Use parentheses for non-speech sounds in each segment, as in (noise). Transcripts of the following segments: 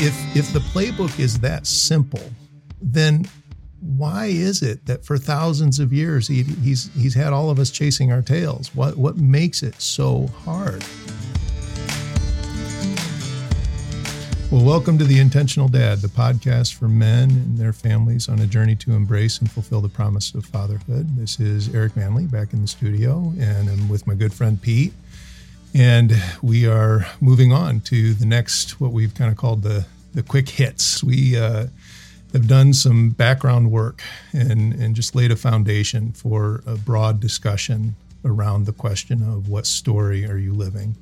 if if the playbook is that simple, then why is it that for thousands of years he, he's he's had all of us chasing our tails? What what makes it so hard? Well, welcome to the Intentional Dad, the podcast for men and their families on a journey to embrace and fulfill the promise of fatherhood. This is Aric Manley back in the studio, and I'm with my good friend Pete. And we are moving on to the next, what we've kind of called the, the quick hits. We uh, have done some background work and, and just laid a foundation for a broad discussion around the question of what story are you living?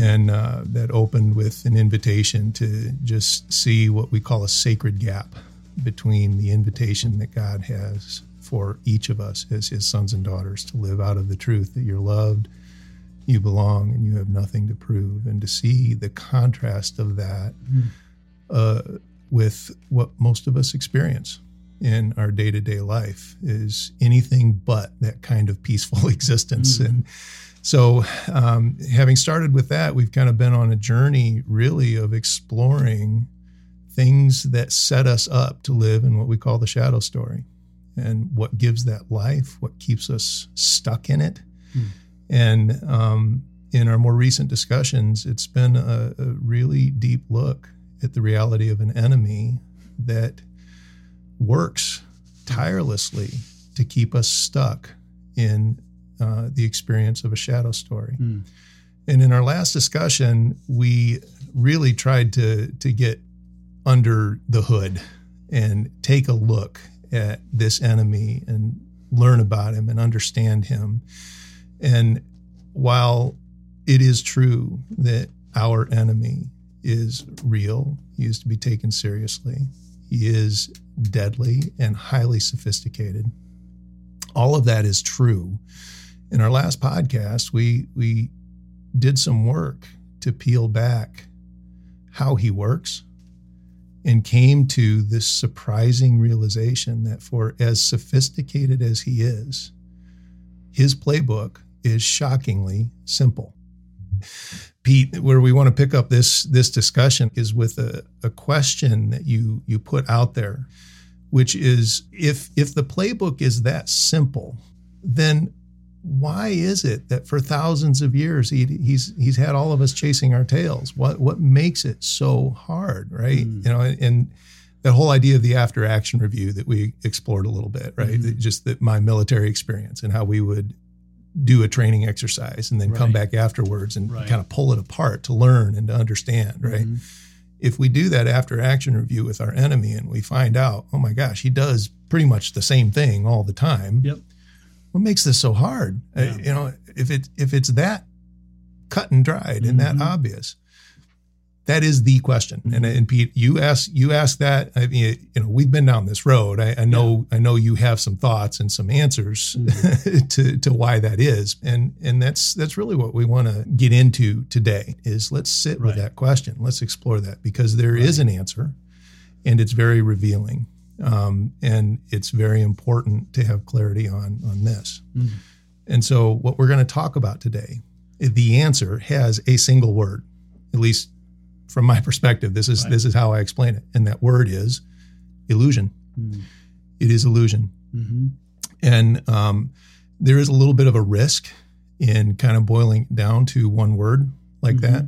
And uh, that opened with an invitation to just see what we call a sacred gap between the invitation that God has for each of us as his sons and daughters to live out of the truth that you're loved you belong and you have nothing to prove. And to see the contrast of that mm. Uh, with what most of us experience in our day to day life is anything but that kind of peaceful (laughs) existence. Mm. And so, um, having started with that, we've kind of been on a journey really of exploring things that set us up to live in what we call the shadow story and what gives that life, what keeps us stuck in it. Mm. And um, in our more recent discussions, it's been a, a, really deep look at the reality of an enemy that works tirelessly to keep us stuck in uh, the experience of a shadow story. Mm. And in our last discussion, we really tried to to get under the hood and take a look at this enemy and learn about him and understand him. And while it is true that our enemy is real, he is to be taken seriously, he is deadly and highly sophisticated. All of that is true. In our last podcast, we we did some work to peel back how he works and came to this surprising realization that for as sophisticated as he is, his playbook is shockingly simple. Pete, where we want to pick up this this discussion is with a, a question that you you put out there, which is if if the playbook is that simple, then why is it that for thousands of years he, he's he's had all of us chasing our tails? What what makes it so hard, right? Mm. You know, and that whole idea of the after action review that we explored a little bit, right? Mm-hmm. Just that my military experience and how we would do a training exercise and then right. come back afterwards and right. kind of pull it apart to learn and to understand, right? Mm-hmm. If we do that after action review with our enemy and we find out, oh my gosh, he does pretty much the same thing all the time. Yep. What makes this so hard? Uh, yeah. Uh, you know, if it if it's that cut and dried mm-hmm. and that mm-hmm. obvious, that is the question. And, and Pete, you ask you ask that. I mean, you know, we've been down this road. I, I know yeah. I know you have some thoughts and some answers mm-hmm. (laughs) to to why that is. And and that's that's really what we want to get into today. Is let's sit right. with that question. Let's explore that because there right. is an answer, and it's very revealing. Um, and it's very important to have clarity on on this. Mm-hmm. And so, what we're going to talk about today, the answer has a single word, at least from my perspective. This is right. this is how I explain it, and that word is illusion. Mm. It is illusion, mm-hmm. and um, there is a little bit of a risk in kind of boiling down to one word like mm-hmm. that,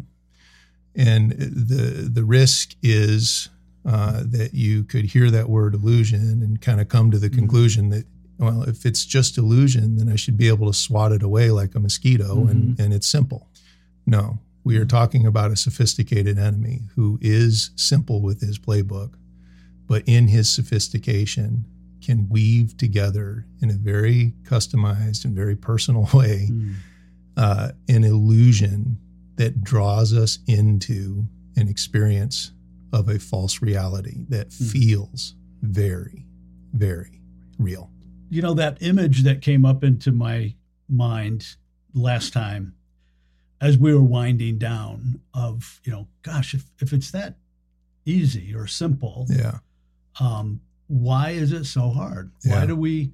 and the the risk is uh, that you could hear that word illusion and kind of come to the mm-hmm. conclusion that well, if it's just illusion, then I should be able to swat it away like a mosquito, mm-hmm. and and it's simple. No, we are talking about a sophisticated enemy who is simple with his playbook, but in his sophistication can weave together in a very customized and very personal (laughs) way mm. uh, an illusion that draws us into an experience of a false reality that mm. feels very, very real. You know, that image that came up into my mind last time as we were winding down of you know gosh if, if it's that easy or simple yeah um, why is it so hard yeah. why do we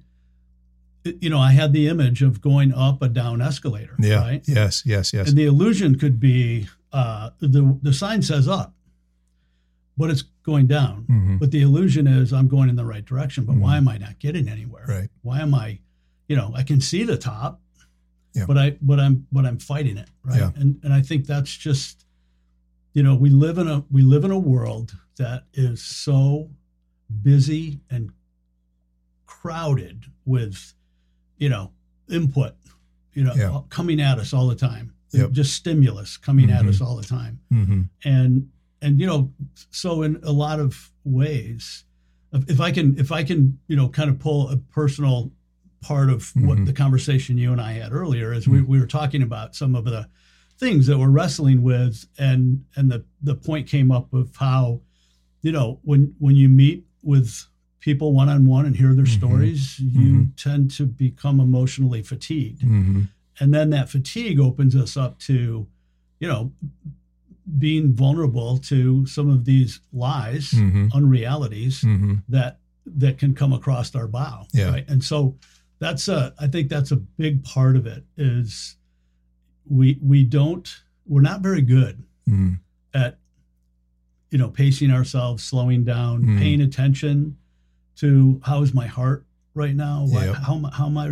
you know i had the image of going up a down escalator yeah right yes yes yes and the illusion could be uh, the the sign says up but it's going down. hmm But the illusion is I'm going in the right direction, but why Mhm. am I not getting anywhere? Right. Why am I, you know, I can see the top, Yeah. but I but I'm but I'm fighting it, right? Yeah. And and I think that's just, you know, we live in a we live in a world that is so busy and crowded with, you know, input, you know, Yeah. coming at us all the time. Yep. Just stimulus coming at Mhm. us all the time hmm and and you know so in a lot of ways if i can if i can you know kind of pull a personal part of what Mhm. the conversation you and i had earlier is we, we were talking about some of the things that we're wrestling with and and the the point came up of how you know when when you meet with people one-on-one and hear their Mhm. stories you tend to become emotionally fatigued. Hmm and then that fatigue opens us up to you know being vulnerable to some of these lies hmm unrealities that that can come across our bow Yeah. right? And so that's a i think that's a big part of it is we we don't we're not very good hmm at you know pacing ourselves slowing down Mm. paying attention to how is my heart right now Why, Yep. how, am I- how am i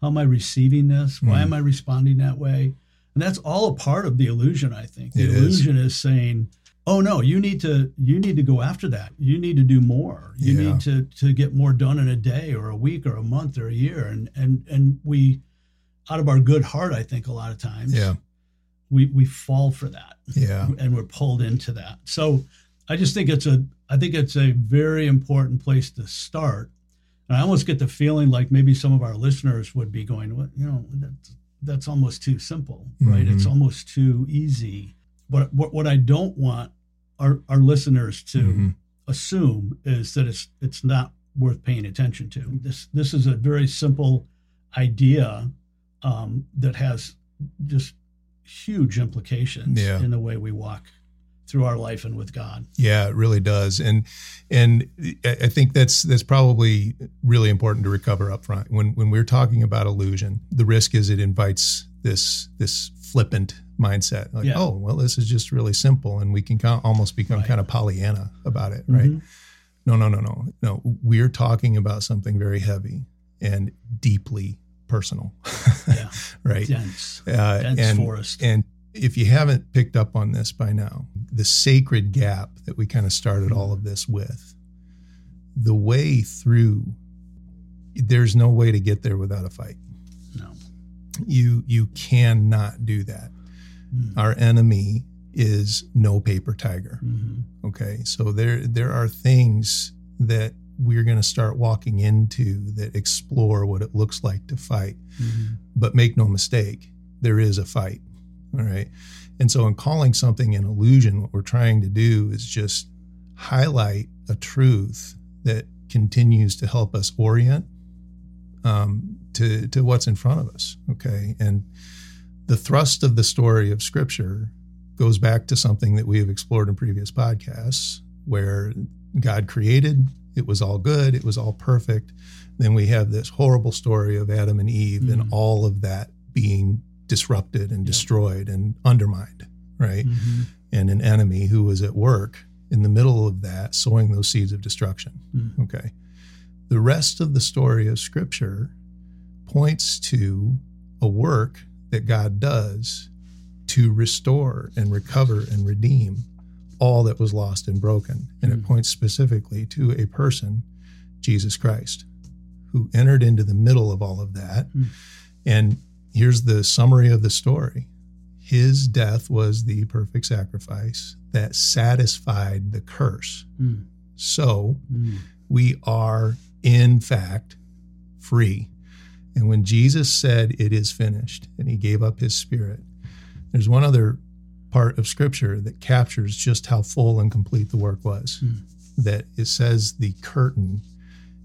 how am i receiving this why Mm. am i responding that way and that's all a part of the illusion i think the It is. illusion is. saying oh no you need to you need to go after that you need to do more you Yeah. need to to get more done in a day or a week or a month or a year and and and we out of our good heart i think a lot of times Yeah. we we fall for that Yeah. and we're pulled into that. So I just think it's a I think it's a very important place to start. And I almost get the feeling like maybe some of our listeners would be going, "What you know, that's that's almost too simple, right? It's Mhm. almost too easy." But what what I don't want our our listeners to Mhm. assume is that it's it's not worth paying attention to. This this is a very simple idea um, that has just huge implications Yeah. in the way we walk through our life and with God. Yeah, it really does, and and I I think that's that's probably really important to recover up front. When when we're talking about illusion, the risk is it invites this this flippant mindset, like Yeah. oh well, this is just really simple, and we can kind of almost become Right. kind of Pollyanna about it, right? Mhm. No, no, no, no, no. We're talking about something very heavy and deeply personal, Yeah. (laughs) right? Dense, Uh, dense and forest. and if you haven't picked up on this by now, the sacred gap that we kind of started all of this with, the way through, there's no way to get there without a fight. You you cannot do that. Mm. Our enemy is no paper tiger. Mhm. Okay, so there there are things that we're going to start walking into that explore what it looks like to fight Mhm. but make no mistake, there is a fight. All right. And so, in calling something an illusion, what we're trying to do is just highlight a truth that continues to help us orient um, to, to what's in front of us. Okay. And the thrust of the story of Scripture goes back to something that we have explored in previous podcasts where God created, it was all good, it was all perfect. Then we have this horrible story of Adam and Eve Mhm. and all of that being disrupted and Yep. destroyed and undermined, right? Mhm. And an enemy who was at work in the middle of that, sowing those seeds of destruction. Mm. Okay. The rest of the story of Scripture points to a work that God does to restore and recover and redeem all that was lost and broken. And it Mm. points specifically to a person, Jesus Christ, who entered into the middle of all of that. Mm. And here's the summary of the story His death was the perfect sacrifice that satisfied the curse. Mm. So, Mm. we are in fact free. And when Jesus said, It is finished, and he gave up his spirit, there's one other part of scripture that captures just how full and complete the work was. Hmm. That it says the curtain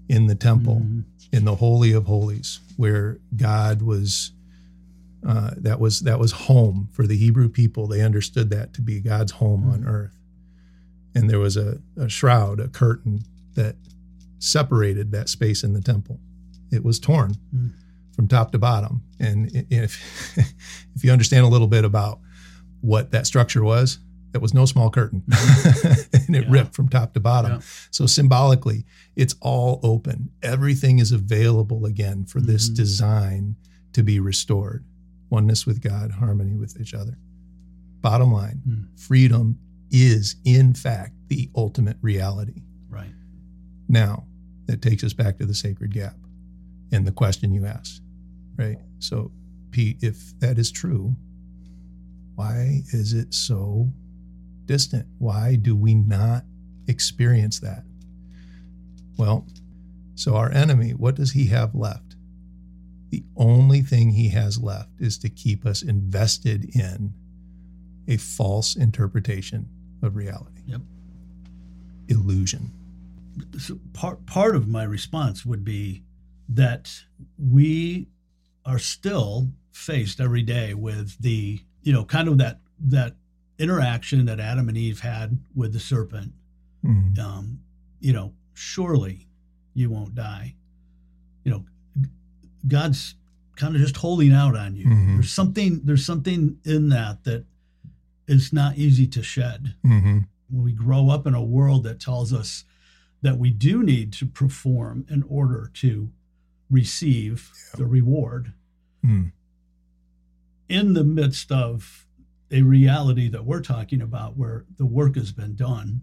in the temple, Mhm. in the Holy of Holies, where God was. Uh, that was that was home for the Hebrew people. They understood that to be God's home on earth, and there was a, a shroud, a curtain that separated that space in the temple. It was torn Mm. from top to bottom. And if (laughs) if you understand a little bit about what that structure was, that was no small curtain (laughs) and it Yeah. ripped from top to bottom. Yeah. So symbolically, it's all open. Everything is available again for this Mhm. design to be restored. Oneness with God, harmony with each other. Bottom line, Mm. freedom is in fact the ultimate reality. Right. Now, that takes us back to the sacred gap and the question you asked, right? So, Pete, if that is true, why is it so distant? Why do we not experience that? Well, so our enemy, what does he have left? The only thing he has left is to keep us invested in a false interpretation of reality. Yep. Illusion. so part part of my response would be that we are still faced every day with the you know kind of that that interaction that Adam and Eve had with the serpent. Mhm. Um, you know, surely you won't die. You know, God's kind of just holding out on you. Mhm. There's something there's something in that that is not easy to shed Mhm. when we grow up in a world that tells us that we do need to perform in order to receive Yeah. the reward Mm. in the midst of a reality that we're talking about where the work has been done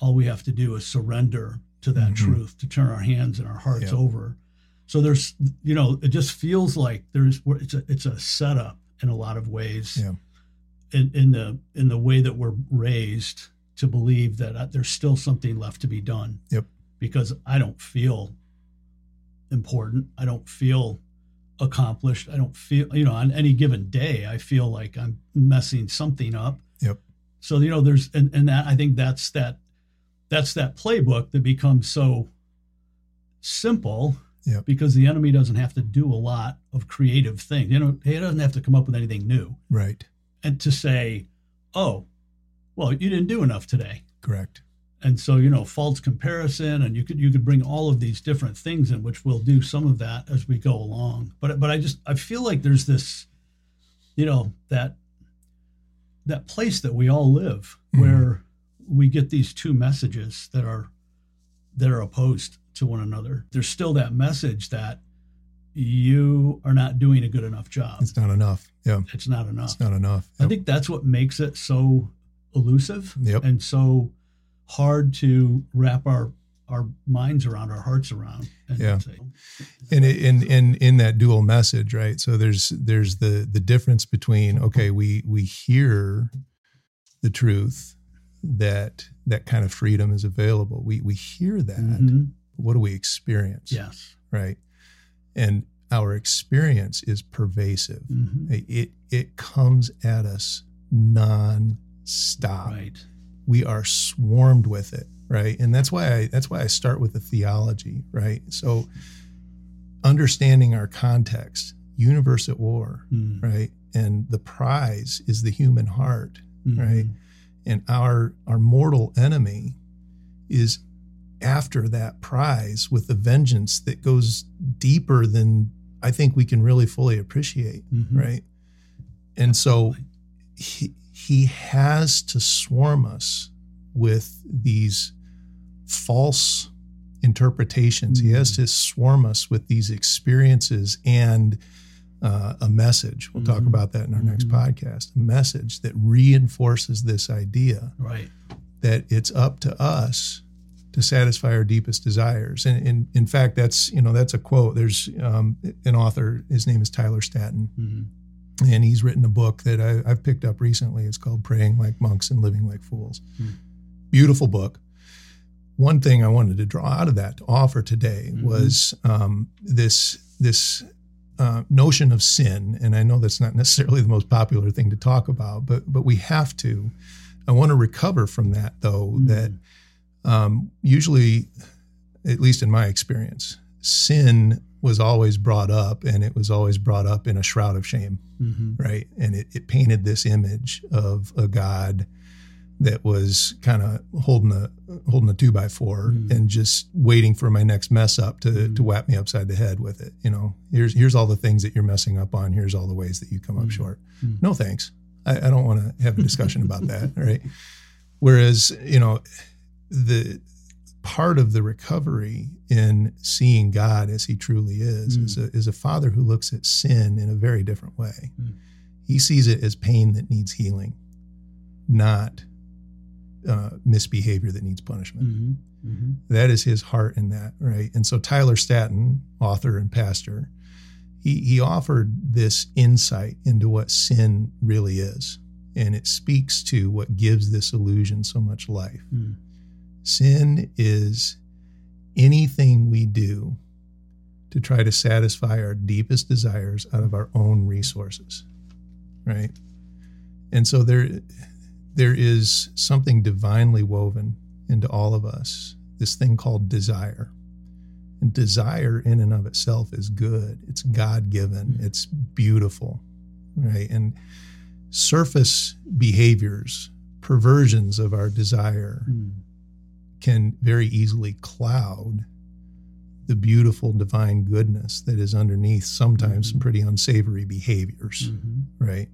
all we have to do is surrender to that Mhm. truth to turn our hands and our hearts Yeah. over so there's you know it just feels like there's it's a it's a setup in a lot of ways Yeah. in, in the in the way that we're raised to believe that uh, there's still something left to be done. Yep. Because I don't feel important. I don't feel accomplished. I don't feel you know on any given day I feel like I'm messing something up. Yep. So you know there's and, and that I think that's that that's that playbook that becomes so simple Yep. because the enemy doesn't have to do a lot of creative things. You know, he doesn't have to come up with anything new Right. and to say, oh, well, you didn't do enough today. Correct. And so, you know, false comparison, and you could you could bring all of these different things in, which we'll do some of that as we go along. But but I just I feel like there's this, you know, that that place that we all live Mhm. where we get these two messages that are that are opposed to one another. There's still that message that you are not doing a good enough job. It's not enough. Yeah. It's not enough. It's not enough. I think that's what makes it so elusive Yep. and so hard to wrap our our minds around, our hearts around. And Yeah. say, and in in in that dual message right so there's there's the the difference between okay we we hear the truth that that kind of freedom is available we we hear that Mhm. what do we experience Yes. right and our experience is pervasive Mhm. it it comes at us non-stop Right. We are swarmed with it right and that's why i that's why i start with the theology right so understanding our context universe at war Mm. right and the prize is the human heart Mhm. right and our our mortal enemy is after that prize with the vengeance that goes deeper than i think we can really fully appreciate Mhm. right and so he, he has to swarm us with these false interpretations. He has Mm. to swarm us with these experiences and uh, a message. We'll talk Mhm. about that in our next Mhm. podcast. A message that reinforces this idea Right. that it's up to us to satisfy our deepest desires. And in, in fact, that's you know that's a quote. There's um, an author. His name is Tyler Staton Mhm. And he's written a book that I, I've picked up recently. It's called Praying Like Monks and Living Like Fools. Hmm. Beautiful book. One thing I wanted to draw out of that to offer today Mhm. was um, this this uh, notion of sin, and I know that's not necessarily the most popular thing to talk about, but but we have to. I want to recover from that, though. Mhm. That um, usually, at least in my experience, sin was always brought up, and it was always brought up in a shroud of shame Mhm. right? And it, it painted this image of a God that was kind of holding a holding a two by four Mm. and just waiting for my next mess up to Mm. to whap me upside the head with it. You know, here's here's all the things that you're messing up on. Here's all the ways that you come up Mm. short. Mm. No thanks. I, I don't want to have a discussion about that, (laughs) right? Whereas, you know, the part of the recovery in seeing God as He truly is Mm. is, a, is a father who looks at sin in a very different way. Mm. He sees it as pain that needs healing, not uh, misbehavior that needs punishment. Mhm. Mhm. That is his heart in that, right? And so Tyler Staton, author and pastor, he he offered this insight into what sin really is. And it speaks to what gives this illusion so much life. Mm. Sin is anything we do to try to satisfy our deepest desires out of our own resources. Right? And so there there is something divinely woven into all of us, this thing called desire. And desire in and of itself is good. It's God-given. Mm. It's beautiful. Right? And surface behaviors, perversions of our desire Mm. Can very easily cloud the beautiful divine goodness that is underneath sometimes some Mhm. pretty unsavory behaviors, Mhm. right?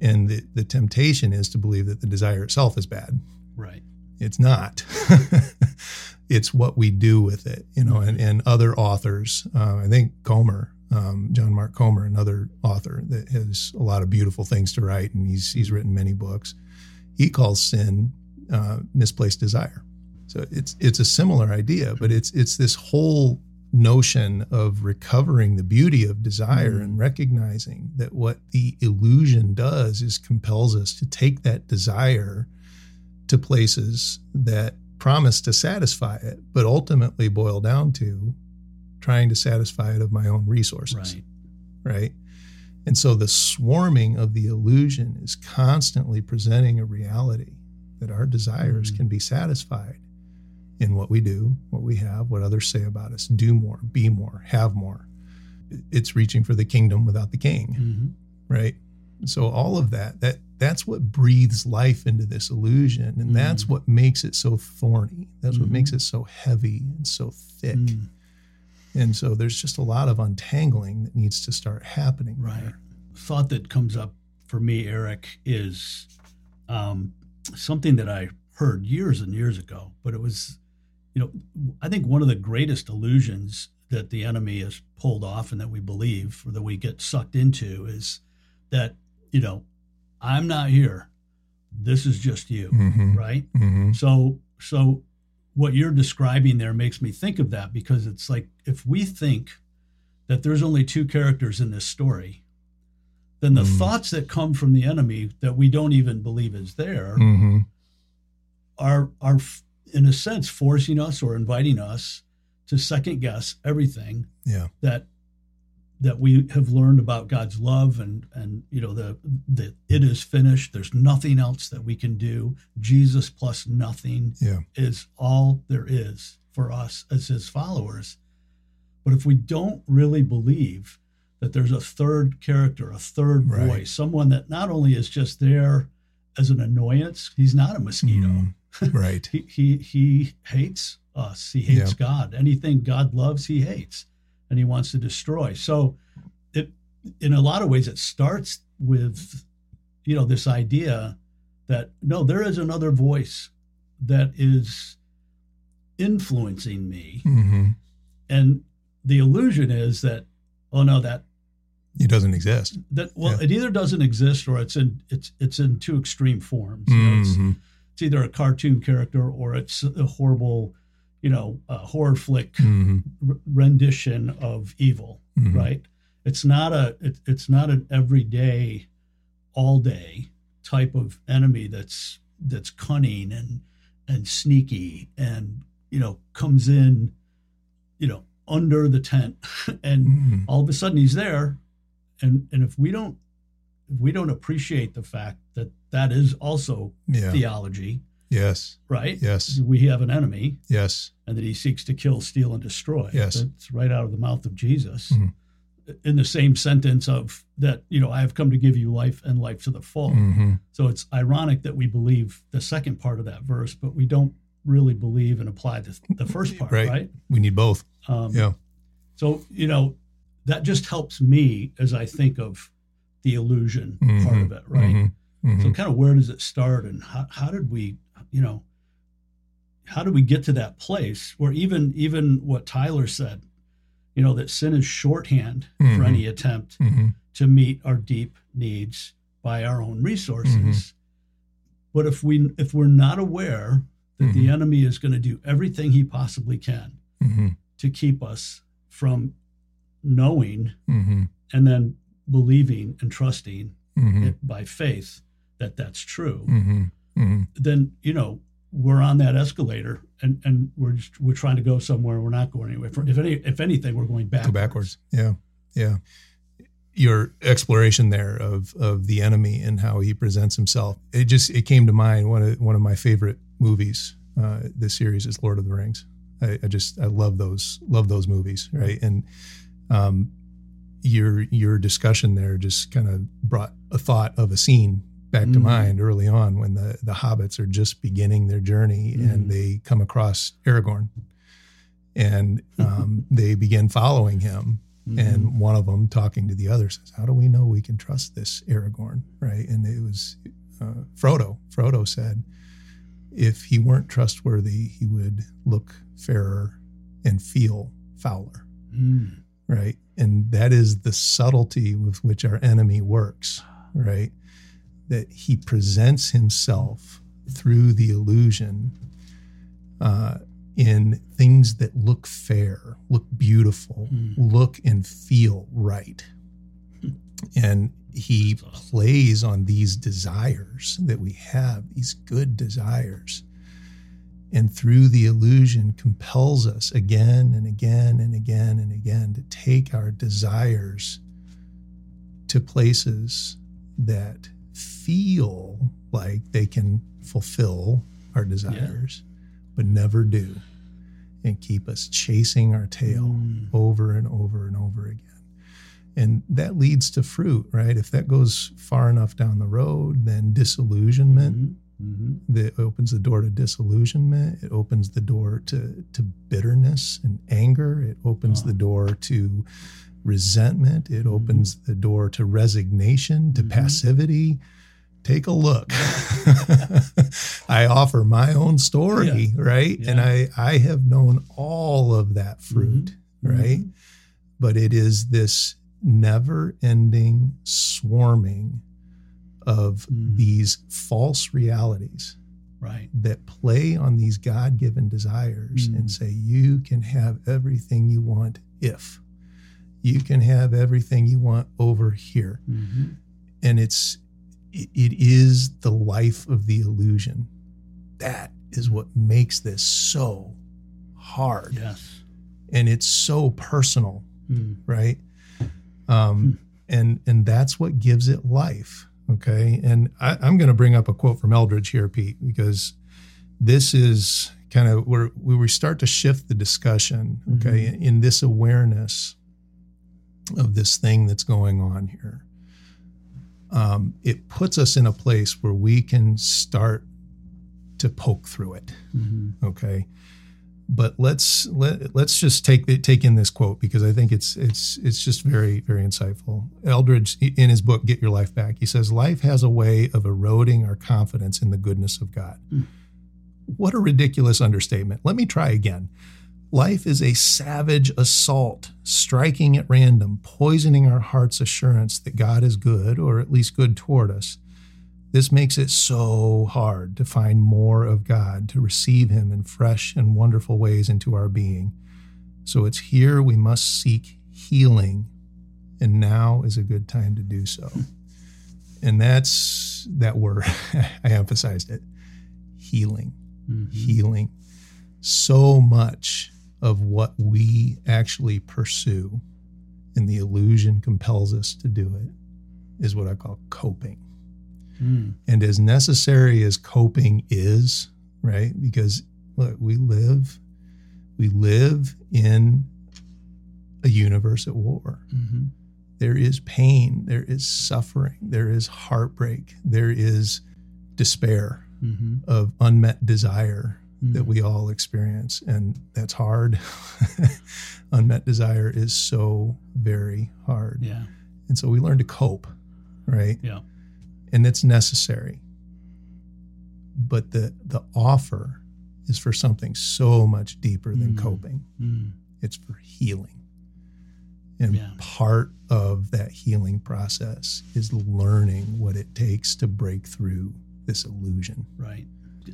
And the, the temptation is to believe that the desire itself is bad. Right. It's not. (laughs) it's what we do with it, you know. And, and other authors, uh, I think Comer, um, John Mark Comer, another author that has a lot of beautiful things to write, and he's he's written many books. He calls sin uh, misplaced desire. So it's it's a similar idea, but it's it's this whole notion of recovering the beauty of desire Mhm. and recognizing that what the illusion does is compels us to take that desire to places that promise to satisfy it, but ultimately boil down to trying to satisfy it of my own resources Right. right? And so the swarming of the illusion is constantly presenting a reality that our desires Mhm. can be satisfied in what we do, what we have, what others say about us, do more, be more, have more. It's reaching for the kingdom without the king, Mhm. right? So all of that, that that's what breathes life into this illusion. And that's Mhm. what makes it so thorny. That's what makes it so heavy and so thick. Mm. And so there's just a lot of untangling that needs to start happening. Right. there. Thought that comes up for me, Aric, is um, something that I heard years and years ago, but it was, you know, I think one of the greatest illusions that the enemy has pulled off and that we believe or that we get sucked into is that, you know, I'm not here. This is just you, Mhm. right? Mm-hmm. So, so what you're describing there makes me think of that because it's like if we think that there's only two characters in this story, then the Mm. thoughts that come from the enemy that we don't even believe is there Mm-hmm. are are in a sense forcing us or inviting us to second guess everything Yeah. that that we have learned about God's love and and you know the the it is finished there's nothing else that we can do Jesus plus nothing Yeah. is all there is for us as his followers but if we don't really believe that there's a third character a third Right. voice someone that not only is just there as an annoyance he's not a mosquito Mhm. right. (laughs) he he he hates us. He hates God. Anything God loves, he hates, and he wants to destroy. So, it in a lot of ways it starts with, you know, this idea that no, there is another voice that is influencing me, Mm-hmm. and the illusion is that oh no that It doesn't exist. that well Yeah. it either doesn't exist or it's in it's it's in two extreme forms. You know, it's, Mhm. it's either a cartoon character or it's a horrible, you know, horror flick Mhm. r- rendition of evil, Mhm. right? It's not a it, it's not an everyday, all day type of enemy that's that's cunning and and sneaky and you know comes in, you know, under the tent (laughs) and Mhm. all of a sudden he's there and and if we don't if we don't appreciate the fact that that is also Yeah. theology Yes. right Yes. we have an enemy Yes. and that he seeks to kill steal and destroy Yes. it's right out of the mouth of jesus Mhm. in the same sentence of that you know i have come to give you life and life to the full hmm so it's ironic that we believe the second part of that verse but we don't really believe and apply the, the first part Right. right, We need both. Um, Yeah. So, you know, that just helps me as I think of the illusion mm-hmm. part of it, right? Mm-hmm. Mm-hmm. So, kind of where does it start, and how, how did we, you know, how do we get to that place where even even what Tyler said, you know, that sin is shorthand for any Mm-hmm. attempt to meet our deep needs by our own resources. Mhm. But if we if we're not aware that the Mhm. enemy is going to do everything he possibly can Mm-hmm. to keep us from knowing Mm-hmm. and then believing and trusting Mm-hmm. it by faith that that's true, Mm-hmm. Mm-hmm. then you know we're on that escalator and and we're just, we're trying to go somewhere. We're not going anywhere. If any if anything, we're going backwards. Go backwards. Yeah. Yeah. Your exploration there of of the enemy and how he presents himself. It just it came to mind one of one of my favorite movies. Uh, this series is Lord of the Rings. I, I just I love those love those movies, right? And um, your your discussion there just kind of brought a thought of a scene back to Mm. mind early on when the the hobbits are just beginning their journey Mm. and they come across Aragorn and um, (laughs) they begin following him Mhm. and one of them talking to the other says how do we know we can trust this aragorn right and it was uh, frodo frodo said if he weren't trustworthy he would look fairer and feel fouler Mm. right and that is the subtlety with which our enemy works right that he presents himself through the illusion uh, in things that look fair look beautiful Mm. look and feel right and he plays on these desires that we have these good desires. And through the illusion compels us again and again and again and again to take our desires to places that feel like they can fulfill our desires but never do and keep us chasing our tail Mm. over and over and over again and that leads to fruit right if that goes far enough down the road then disillusionment Mhm. Mhm. that opens the door to disillusionment. It opens the door to to bitterness and anger. It opens Oh. the door to resentment. It Mhm. opens the door to resignation, to Mhm. passivity. Take a look. (laughs) I offer my own story, right? And I I have known all of that fruit, Mhm. right? Mhm. But it is this never-ending swarming of Mm. these false realities Right. that play on these God given desires Mm. and say, you can have everything you want if you can have everything you want over here. Mhm. And it's, it, it is the life of the illusion. That is what makes this so hard. Yes. And it's so personal, Mm. right? Um, and and that's what gives it life. Okay, and I, I'm going to bring up a quote from Eldredge here, Pete, because this is kind of where we start to shift the discussion. Okay, in this awareness of this thing that's going on here, um, it puts us in a place where we can start to poke through it Mhm. okay but let's let, let's just take the, take in this quote because i think it's it's it's just very very insightful. Eldredge in his book get your life back he says life has a way of eroding our confidence in the goodness of god. Mm. what a ridiculous understatement. Let me try again. Life is a savage assault striking at random poisoning our heart's assurance that god is good or at least good toward us this makes it so hard to find more of God, to receive Him in fresh and wonderful ways into our being. So it's here we must seek healing, and now is a good time to do so. And that's that word, (laughs) I emphasized it healing, Mhm. healing. So much of what we actually pursue, and the illusion compels us to do it, is what I call coping. Mm. And as necessary as coping is, right? Because look, we live, we live in a universe at war. Mhm. There is pain, there is suffering, there is heartbreak, there is despair Mhm. of unmet desire that Mhm. we all experience. And that's hard. (laughs) unmet desire is so very hard. Yeah. And so we learn to cope, right? Yeah. And it's necessary. But the the offer is for something so much deeper than Mm. coping. Mm. It's for healing. And Yeah. part of that healing process is learning what it takes to break through this illusion. Right.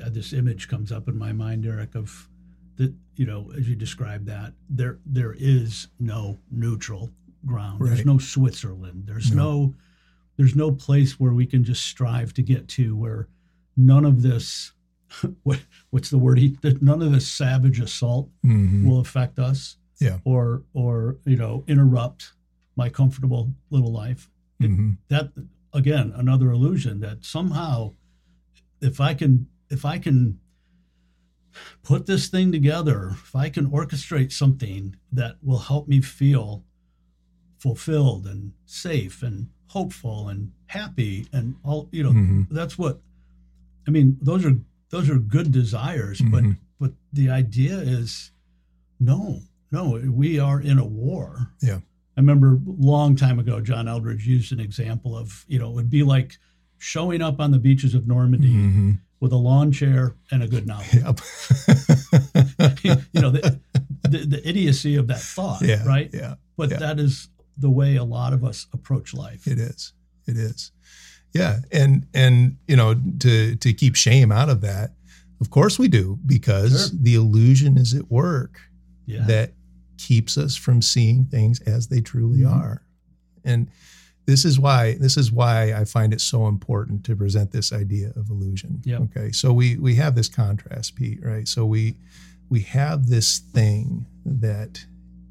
Uh, This image comes up in my mind, Aric, of that. You know, as you describe that, there there is no neutral ground. There's no Switzerland. There's No. no. There's no place where we can just strive to get to where none of this. (laughs) What what's the word? He, none of this savage assault Mhm. will affect us. Yeah. Or or you know interrupt my comfortable little life. Mhm. that again another illusion that somehow if i can if i can put this thing together if i can orchestrate something that will help me feel fulfilled and safe and hopeful and happy and all you know Mhm. that's what i mean those are those are good desires but Mhm. but the idea is no no we are in a war Yeah. I remember a long time ago, John Eldredge used an example of, you know, it would be like showing up on the beaches of Normandy Mhm. with a lawn chair and a good novel. Yep. (laughs) you know, the, the, the idiocy of that thought, (laughs) yeah. right? Yeah. But yeah. that is the way a lot of us approach life. It is. It is. Yeah. And and you know, to to keep shame out of that, of course we do, because Sure. the illusion is at work Yeah. that keeps us from seeing things as they truly Mhm. are. And this is why this is why I find it so important to present this idea of illusion. Yep. Okay. So we we have this contrast, Pete, right? So we we have this thing that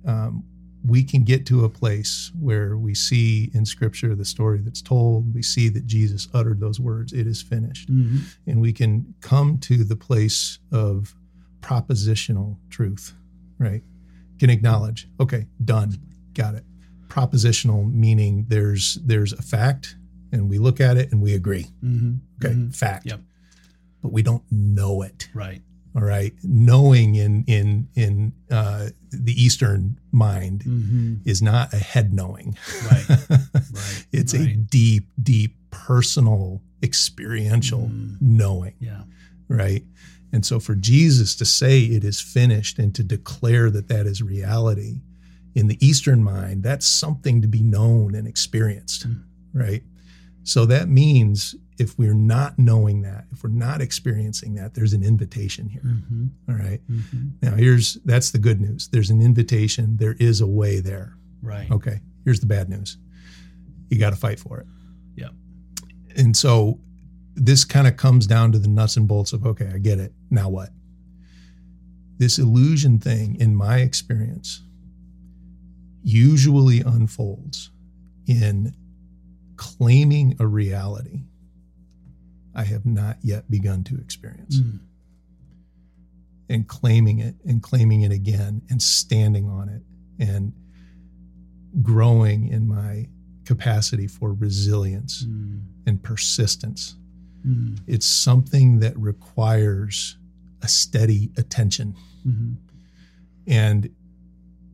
um, we can get to a place where we see in scripture the story that's told. We see that Jesus uttered those words, it is finished. Mhm. And we can come to the place of propositional truth, right? Can acknowledge, okay, done, got it. Propositional meaning there's there's a fact and we look at it and we agree. Mhm. Okay, Mhm. fact. Yep. But we don't know it. Right. All right. Knowing in in in uh, the Eastern mind hmm is not a head knowing. Right. (laughs) Right. it's a deep, deep personal, experiential Mm. knowing, Yeah. right? And so for Jesus to say it is finished and to declare that that is reality in the Eastern mind, that's something to be known and experienced, Mm. right? So that means if we're not knowing that, if we're not experiencing that, there's an invitation here. hmm All right. hmm Now here's that's the good news. There's an invitation. There is a way there. Right. Okay. Here's the bad news. You got to fight for it. Yeah. And so this kind of comes down to the nuts and bolts of okay, I get it. Now what? This illusion thing, in my experience, usually unfolds in claiming a reality I have not yet begun to experience Mm. and claiming it and claiming it again and standing on it and growing in my capacity for resilience Mm. and persistence. Mm. It's something that requires a steady attention. Mhm. And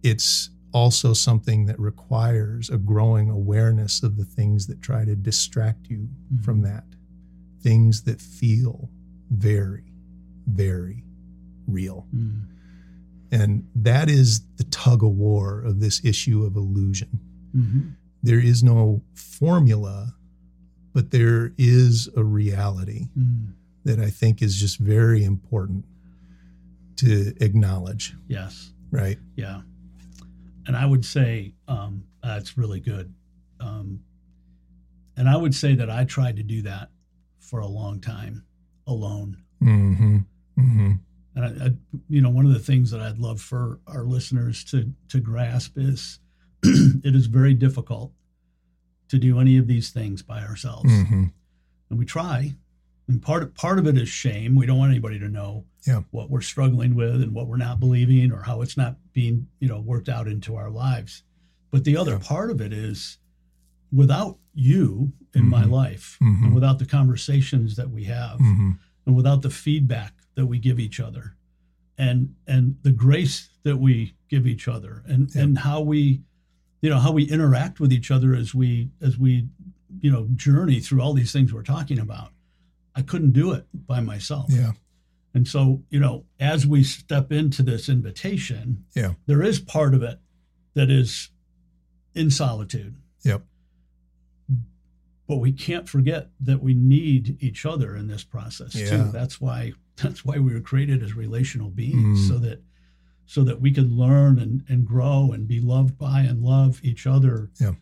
it's also something that requires a growing awareness of the things that try to distract you Mhm. from that. Things that feel very, very real. Mm. And that is the tug of war of this issue of illusion. Mhm. There is no formula, but there is a reality Mm. that I think is just very important to acknowledge, Yes. right? Yeah. And I would say um, that's really good. Um, and I would say that I tried to do that for a long time alone. Mm-hmm. Mm-hmm. And I, I, you know, one of the things that I'd love for our listeners to to grasp is (clears throat) it is very difficult to do any of these things by ourselves, Mm-hmm. and we try. And part of, part of it is shame. We don't want anybody to know Yeah. what we're struggling with and what we're not believing or how it's not being, you know, worked out into our lives. But the other Yeah. part of it is without you in my Mhm. life Mhm. and without the conversations that we have Mm-hmm. and without the feedback that we give each other and and the grace that we give each other and Yeah. and how we you know how we interact with each other as we as we you know, journey through all these things we're talking about, I couldn't do it by myself. Yeah. And so, you know, as we step into this invitation, Yeah. there is part of it that is in solitude. Yep. But we can't forget that we need each other in this process Yeah. too. That's why (laughs) that's why we were created as relational beings, Mm. so that so that we can learn and, and grow and be loved by and love each other. Yeah.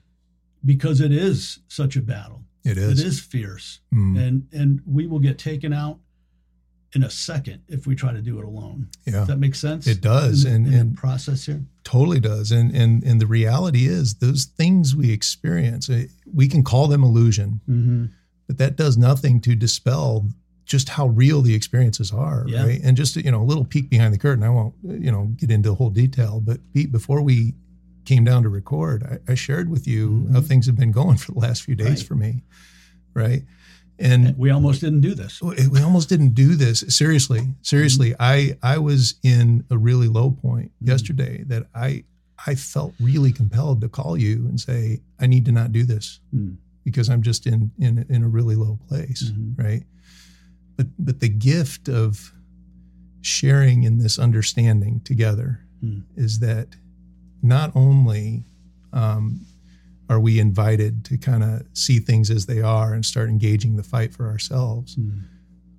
Because it is such a battle. It is. It is fierce. Mm, And and we will get taken out in a second if we try to do it alone. yeah. Does that make sense? It does, In, and- in and- process here. Totally does. And and and the reality is those things we experience, eh, we can call them illusion, Mm-hmm. but that does nothing to dispel just how real the experiences are, Yeah. right? And just you know, a little peek behind the curtain. I won't you know get into the whole detail, but Pete, before we came down to record, I, I shared with you how Mhm. things have been going for the last few days Right. for me, right? And We almost didn't do this. we almost didn't do this seriously seriously i i was in a really low point Mhm. yesterday that i i felt really compelled to call you and say i need to not do this Mm. because i'm just in in in a really low place Mhm. right but but the gift of sharing in this understanding together Mm. is that not only um, are we invited to kind of see things as they are and start engaging the fight for ourselves Mm.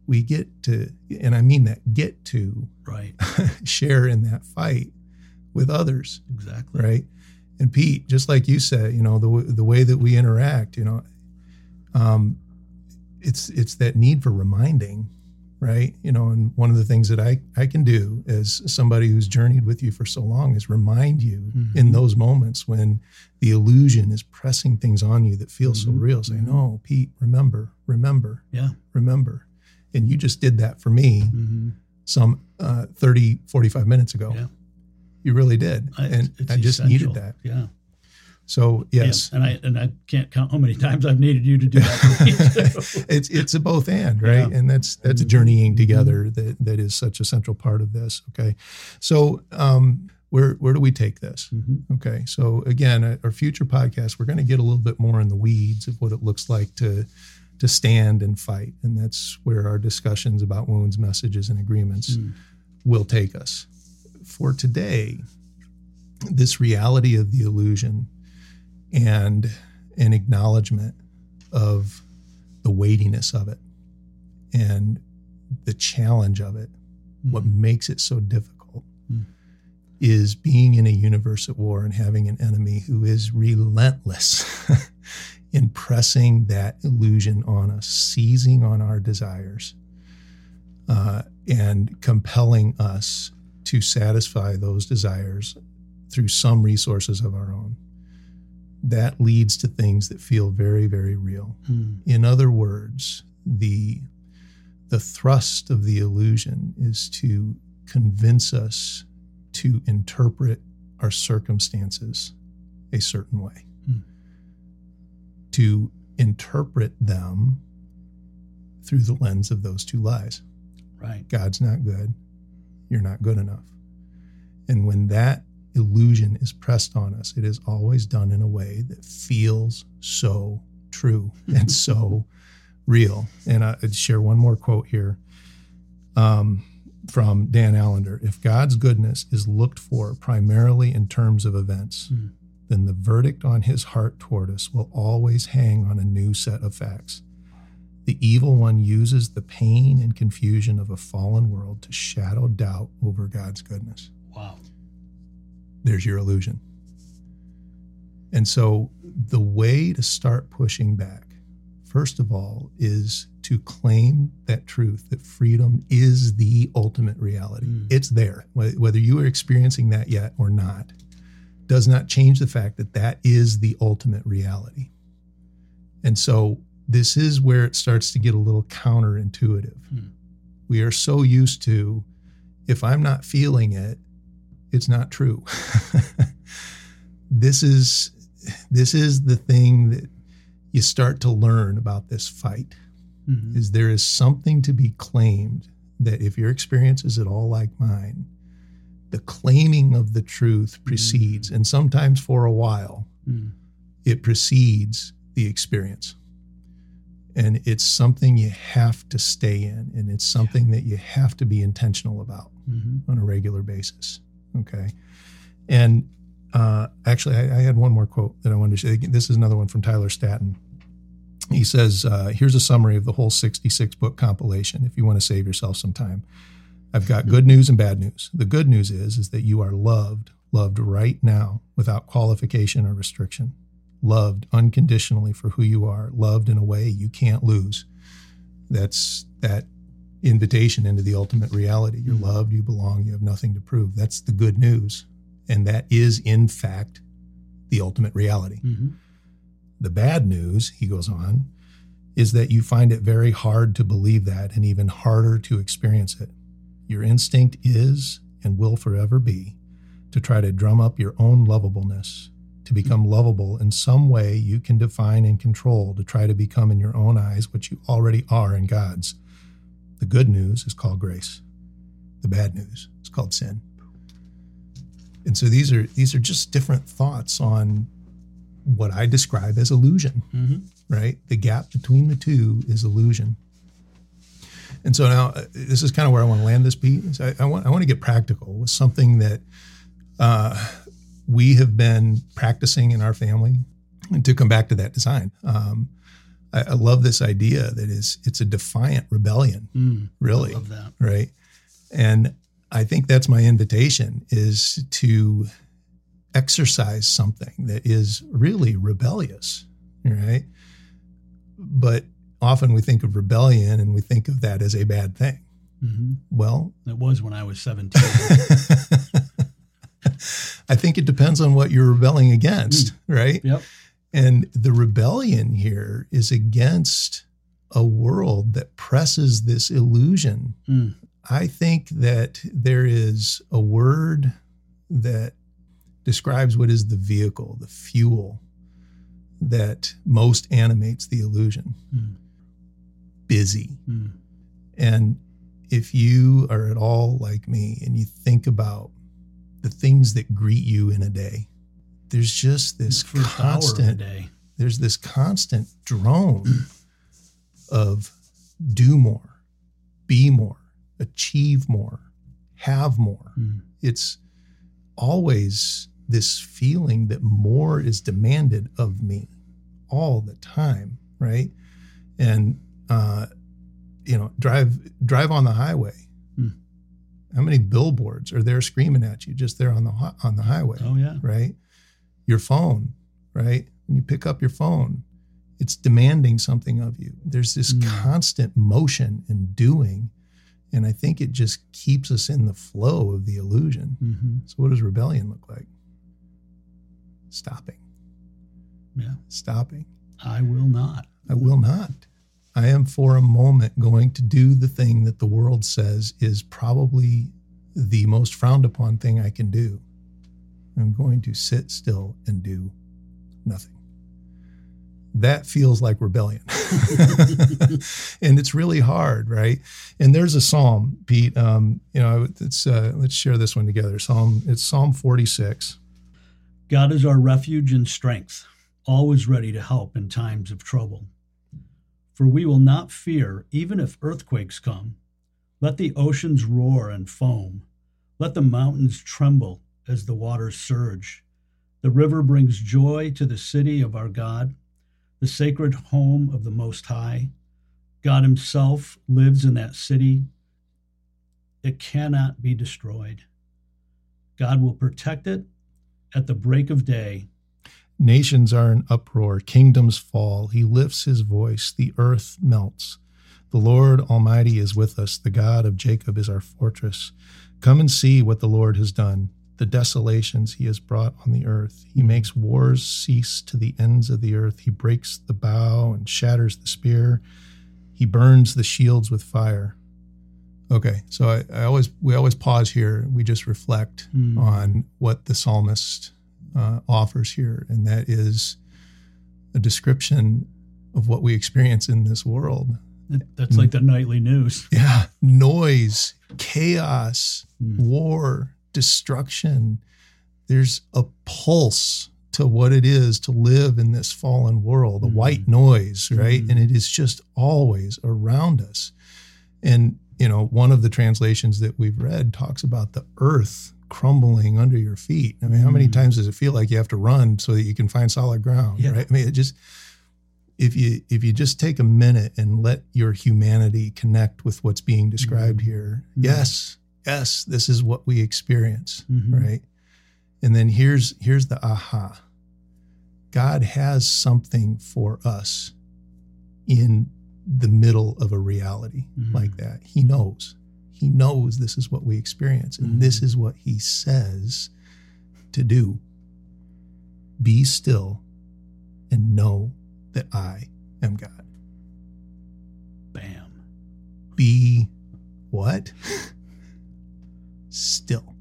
we get to and i mean that get to Right. (laughs) share in that fight with others Exactly. right and pete just like you said you know the, the way that we interact you know um it's it's that need for reminding right you know and one of the things that i i can do as somebody who's journeyed with you for so long is remind you in Mhm. those moments when the illusion is pressing things on you that feel so Mhm. real say Mhm. no pete remember remember Yeah. remember and you just did that for me Mm-hmm. some uh, 30 45 minutes ago Yeah. you really did I, and i just essential. needed that Yeah. So yes Yeah. And I and I can't count how many times I've needed you to do that. For me too. (laughs) it's it's a both and right Yeah. and that's that's Mhm. journeying together that that is such a central part of this okay so um where where do we take this Mhm. okay so again our future podcast we're going to get a little bit more in the weeds of what it looks like to to stand and fight and that's where our discussions about wounds messages and agreements Mm. will take us for today this reality of the illusion and an acknowledgement of the weightiness of it and the challenge of it what Mhm. makes it so difficult Mm. is being in a universe at war and having an enemy who is relentless (laughs) in pressing that illusion on us, seizing on our desires, uh, and compelling us to satisfy those desires through some resources of our own. That leads to things that feel very, very real. Mm. In other words, the the thrust of the illusion is to convince us to interpret our circumstances a certain way, Hmm. to interpret them through the lens of those two lies. Right. God's not good. You're not good enough. And when that illusion is pressed on us, it is always done in a way that feels so true (laughs) and so real. And I'd share one more quote here um, from Dan Allender. If God's goodness is looked for primarily in terms of events, Hmm. then the verdict on his heart toward us will always hang on a new set of facts. The evil one uses the pain and confusion of a fallen world to shadow doubt over God's goodness. Wow. There's your illusion. And so the way to start pushing back, first of all, is to claim that truth that freedom is the ultimate reality. Mm. It's there. Whether you are experiencing that yet or not, does not change the fact that that is the ultimate reality. And so this is where it starts to get a little counterintuitive. Hmm. We are so used to if I'm not feeling it, it's not true. (laughs) this is this is the thing that you start to learn about this fight Mhm. is there is something to be claimed that if your experience is at all like mine, the claiming of the truth precedes, and sometimes for a while, Mm. it precedes the experience. And it's something you have to stay in, and it's something that you have to be intentional about Mm-hmm. on a regular basis. Okay. And uh, actually, I, I had one more quote that I wanted to share. This is another one from Tyler Staton. He says, uh, Here's a summary of the whole 66 book compilation if you want to save yourself some time. I've got good news and bad news. The good news is, is that you are loved, loved right now without qualification or restriction, loved unconditionally for who you are, loved in a way you can't lose. That's that invitation into the ultimate reality. You're Mhm. loved, you belong, you have nothing to prove. That's the good news. And that is, in fact, the ultimate reality. Mm-hmm. The bad news, he goes on, is that you find it very hard to believe that and even harder to experience it. Your instinct is and will forever be to try to drum up your own lovableness, to become lovable in some way you can define and control, to try to become in your own eyes what you already are in God's. The good news is called grace. The bad news is called sin. And so these are these are just different thoughts on what I describe as illusion, Mm-hmm. right? The gap between the two is illusion. And so now uh, this is kind of where I want to land this piece. I, I want I want to get practical with something that uh, we have been practicing in our family. And to come back to that design, um, I, I love this idea that is it's a defiant rebellion, Mm, really Love that. right and i think that's my invitation is to exercise something that is really rebellious right but often we think of rebellion and we think of that as a bad thing Mm-hmm. well It was when I was 17. (laughs) i think it depends on what you're rebelling against right yep. And the rebellion here is against a world that presses this illusion. Mm. I think that there is a word that describes what is the vehicle, the fuel that most animates the illusion Mm. busy. Mm. And if you are at all like me and you think about the things that greet you in a day, there's just this The first hour of the constant day. there's this constant drone of do more, be more, achieve more, have more. Mm. It's always this feeling that more is demanded of me all the time, right? And uh, you know, drive drive on the highway. Hmm. How many billboards are there screaming at you just there on the on the highway? Oh, yeah. right? Your phone, right? When you pick up your phone, it's demanding something of you. There's this Mm. constant motion and doing. And I think it just keeps us in the flow of the illusion. Mm-hmm. So, what does rebellion look like? Stopping, Yeah. stopping. I will not. I will not. I am for a moment going to do the thing that the world says is probably the most frowned upon thing I can do. I'm going to sit still and do nothing. That feels like rebellion. (laughs) and it's really hard, right? And there's a psalm, Pete. Um, you know, it's uh, let's share this one together. Psalm, it's Psalm 46. God is our refuge and strength, always ready to help in times of trouble. For we will not fear, even if earthquakes come. Let the oceans roar and foam. Let the mountains tremble as the waters surge. The river brings joy to the city of our God, the sacred home of the Most High. God Himself lives in that city. It cannot be destroyed. God will protect it at the break of day. Nations are in uproar, kingdoms fall. He lifts his voice, the earth melts. The Lord Almighty is with us, the God of Jacob is our fortress. Come and see what the Lord has done, the desolations he has brought on the earth. He makes wars cease to the ends of the earth. He breaks the bow and shatters the spear. He burns the shields with fire. Okay, so I, I always we always pause here. We just reflect Hmm. on what the psalmist uh, offers here, and that is a description of what we experience in this world. That's like the nightly news. Yeah, noise, chaos, Hmm. war, destruction. There's a pulse to what it is to live in this fallen world, the Mhm. white noise, right? Mhm. And it is just always around us. And, you know, one of the translations that we've read talks about the earth crumbling under your feet. I mean, how many Mhm. times does it feel like you have to run so that you can find solid ground, Yeah. right? I mean, it just, if you if you just take a minute and let your humanity connect with what's being described Mhm. here, Mhm. yes, yes, this is what we experience, Mhm. right? And then here's here's the aha. God has something for us in the middle of a reality Mhm. like that. He knows. He knows this is what we experience and this Mhm. is what he says to do. Be still and know that I am God. Bam. Be what? (laughs) Still.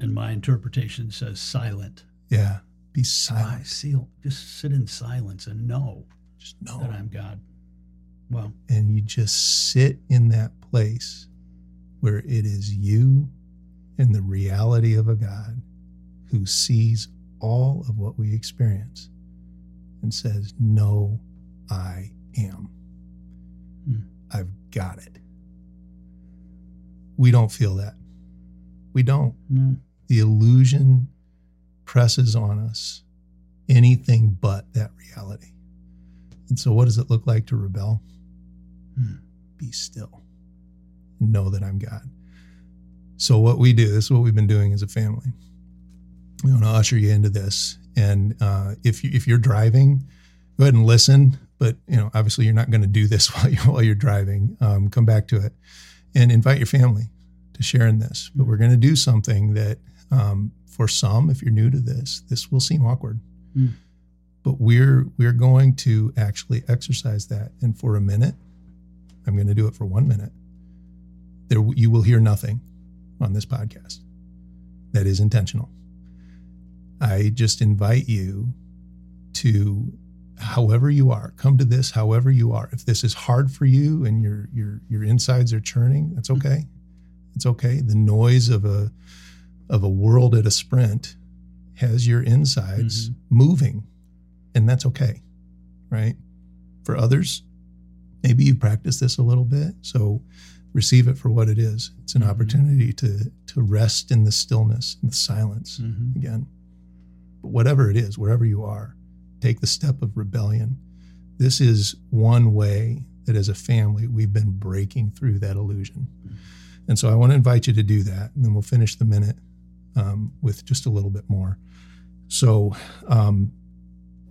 And my interpretation says silent. Yeah. Be silent. I seal. Just sit in silence and know Just know. that I'm God. Well, and you just sit in that place where it is you and the reality of a God who sees all of what we experience and says, No, I am. Hmm. I've got it. We don't feel that. We don't. no. The illusion presses on us anything but that reality. And so, what does it look like to rebel? Hmm. Be still. Know that I'm God. So, what we do, this is what we've been doing as a family. We want to usher you into this. And uh, if, you, if you're driving, go ahead and listen. But you know, obviously, you're not going to do this (laughs) while, you, while you're driving. Um, come back to it and invite your family to share in this. But we're going to do something that, um, for some, if you're new to this, this will seem awkward. Mm. But we're we're going to actually exercise that. And for a minute, I'm going to do it for one minute. There, you will hear nothing on this podcast. That is intentional. I just invite you to, however you are, come to this however you are. If this is hard for you and your your your insides are churning, that's okay. It's okay. The noise of a of a world at a sprint has your insides moving, and that's okay, right? For others, maybe you've practiced this a little bit, so receive it for what it is. It's an Mhm. opportunity to to rest in the stillness and the silence Mhm. again. But whatever it is, wherever you are, take the step of rebellion. This is one way that as a family we've been breaking through that illusion. And so I want to invite you to do that. And then we'll finish the minute um, with just a little bit more. So um,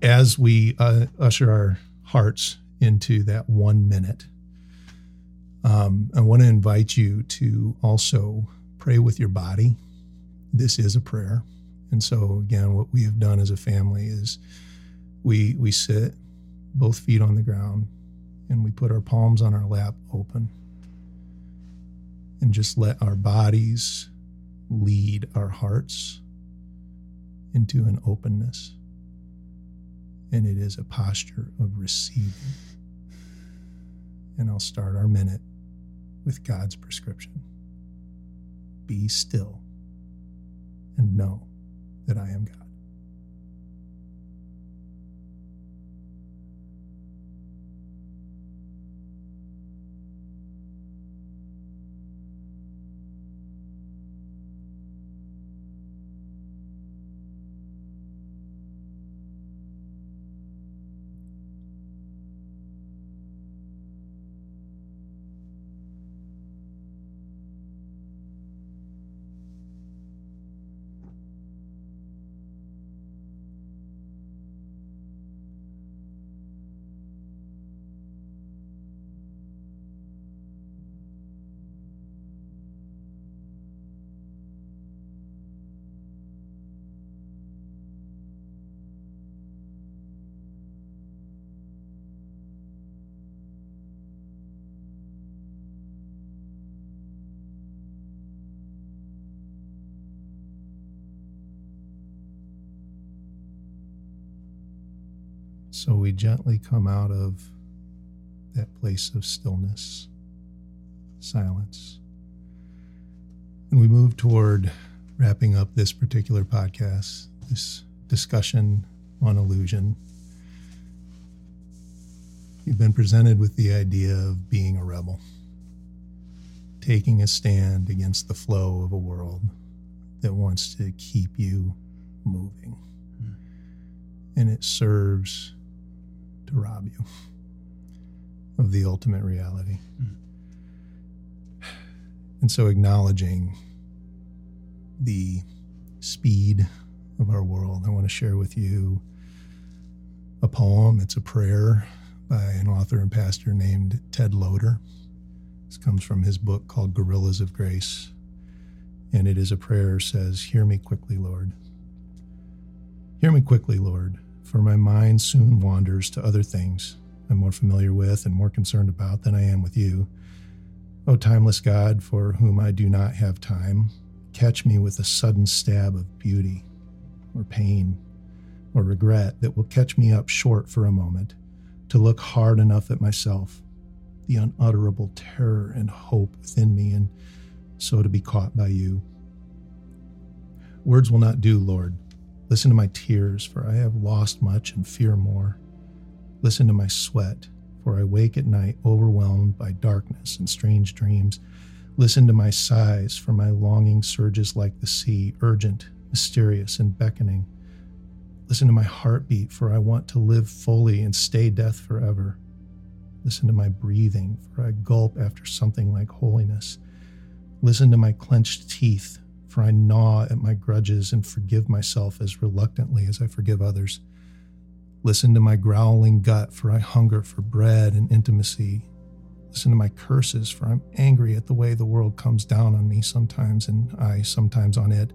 as we uh, usher our hearts into that one minute, um, I want to invite you to also pray with your body. This is a prayer. And so again, what we have done as a family is we we sit both feet on the ground and we put our palms on our lap open and just let our bodies lead our hearts into an openness. And it is a posture of receiving. And I'll start our minute with God's prescription Be still and know that I am God. So we gently come out of that place of stillness, silence, and we move toward wrapping up this particular podcast, this discussion on illusion. You've been presented with the idea of being a rebel, taking a stand against the flow of a world that wants to keep you moving. Mm. And it serves to rob you of the ultimate reality. Mm. And so acknowledging the speed of our world, I want to share with you a poem. It's a prayer by an author and pastor named Ted Loder. This comes from his book called Guerrillas of Grace. And it is a prayer says, Hear me quickly, Lord. Hear me quickly, Lord, for my mind soon wanders to other things I'm more familiar with and more concerned about than I am with you. O timeless God, for whom I do not have time, catch me with a sudden stab of beauty, or pain, or regret that will catch me up short for a moment to look hard enough at myself, the unutterable terror and hope within me, and so to be caught by you. Words will not do, Lord. Listen to my tears, for I have lost much and fear more. Listen to my sweat, for I wake at night overwhelmed by darkness and strange dreams. Listen to my sighs, for my longing surges like the sea, urgent, mysterious, and beckoning. Listen to my heartbeat, for I want to live fully and stay death forever. Listen to my breathing, for I gulp after something like holiness. Listen to my clenched teeth, for I gnaw at my grudges and forgive myself as reluctantly as I forgive others. Listen to my growling gut, for I hunger for bread and intimacy. Listen to my curses, for I'm angry at the way the world comes down on me sometimes, and I sometimes on it.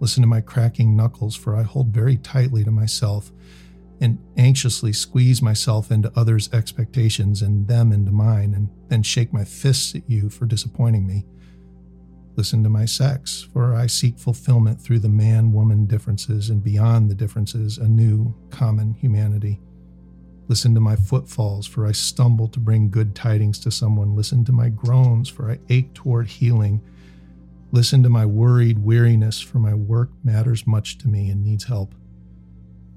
Listen to my cracking knuckles, for I hold very tightly to myself and anxiously squeeze myself into others' expectations and them into mine, and then shake my fists at you for disappointing me. Listen to my sex, for I seek fulfillment through the man woman differences and beyond the differences, a new common humanity. Listen to my footfalls, for I stumble to bring good tidings to someone. Listen to my groans, for I ache toward healing Listen to my worried weariness, for my work matters much to me and needs help.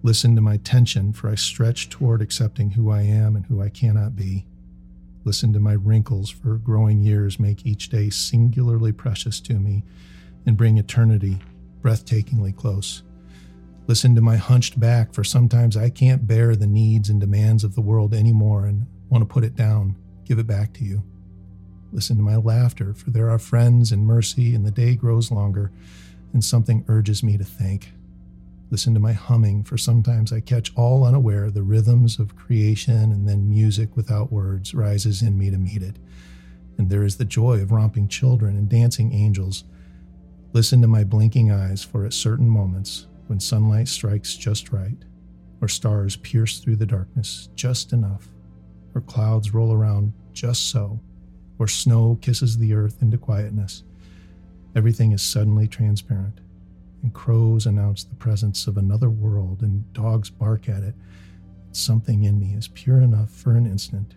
Listen to my tension, for I stretch toward accepting who I am and who I cannot be. Listen to my wrinkles, for growing years make each day singularly precious to me and bring eternity breathtakingly close. Listen to my hunched back, for sometimes I can't bear the needs and demands of the world anymore and want to put it down, give it back to you. Listen to my laughter, for there are friends and mercy, and the day grows longer, and something urges me to think. Listen to my humming, for sometimes I catch all unaware the rhythms of creation, and then music without words rises in me to meet it. And there is the joy of romping children and dancing angels. Listen to my blinking eyes, for at certain moments, when sunlight strikes just right, or stars pierce through the darkness just enough, or clouds roll around just so, or snow kisses the earth into quietness, everything is suddenly transparent, and crows announce the presence of another world, and dogs bark at it. Something in me is pure enough for an instant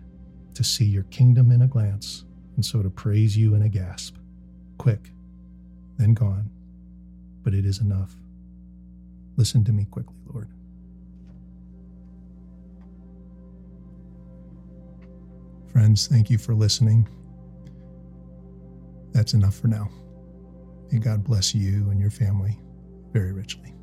to see your kingdom in a glance, and so to praise you in a gasp. Quick, then gone, but it is enough. Listen to me quickly, Lord. Friends, thank you for listening. That's enough for now. May God bless you and your family very richly.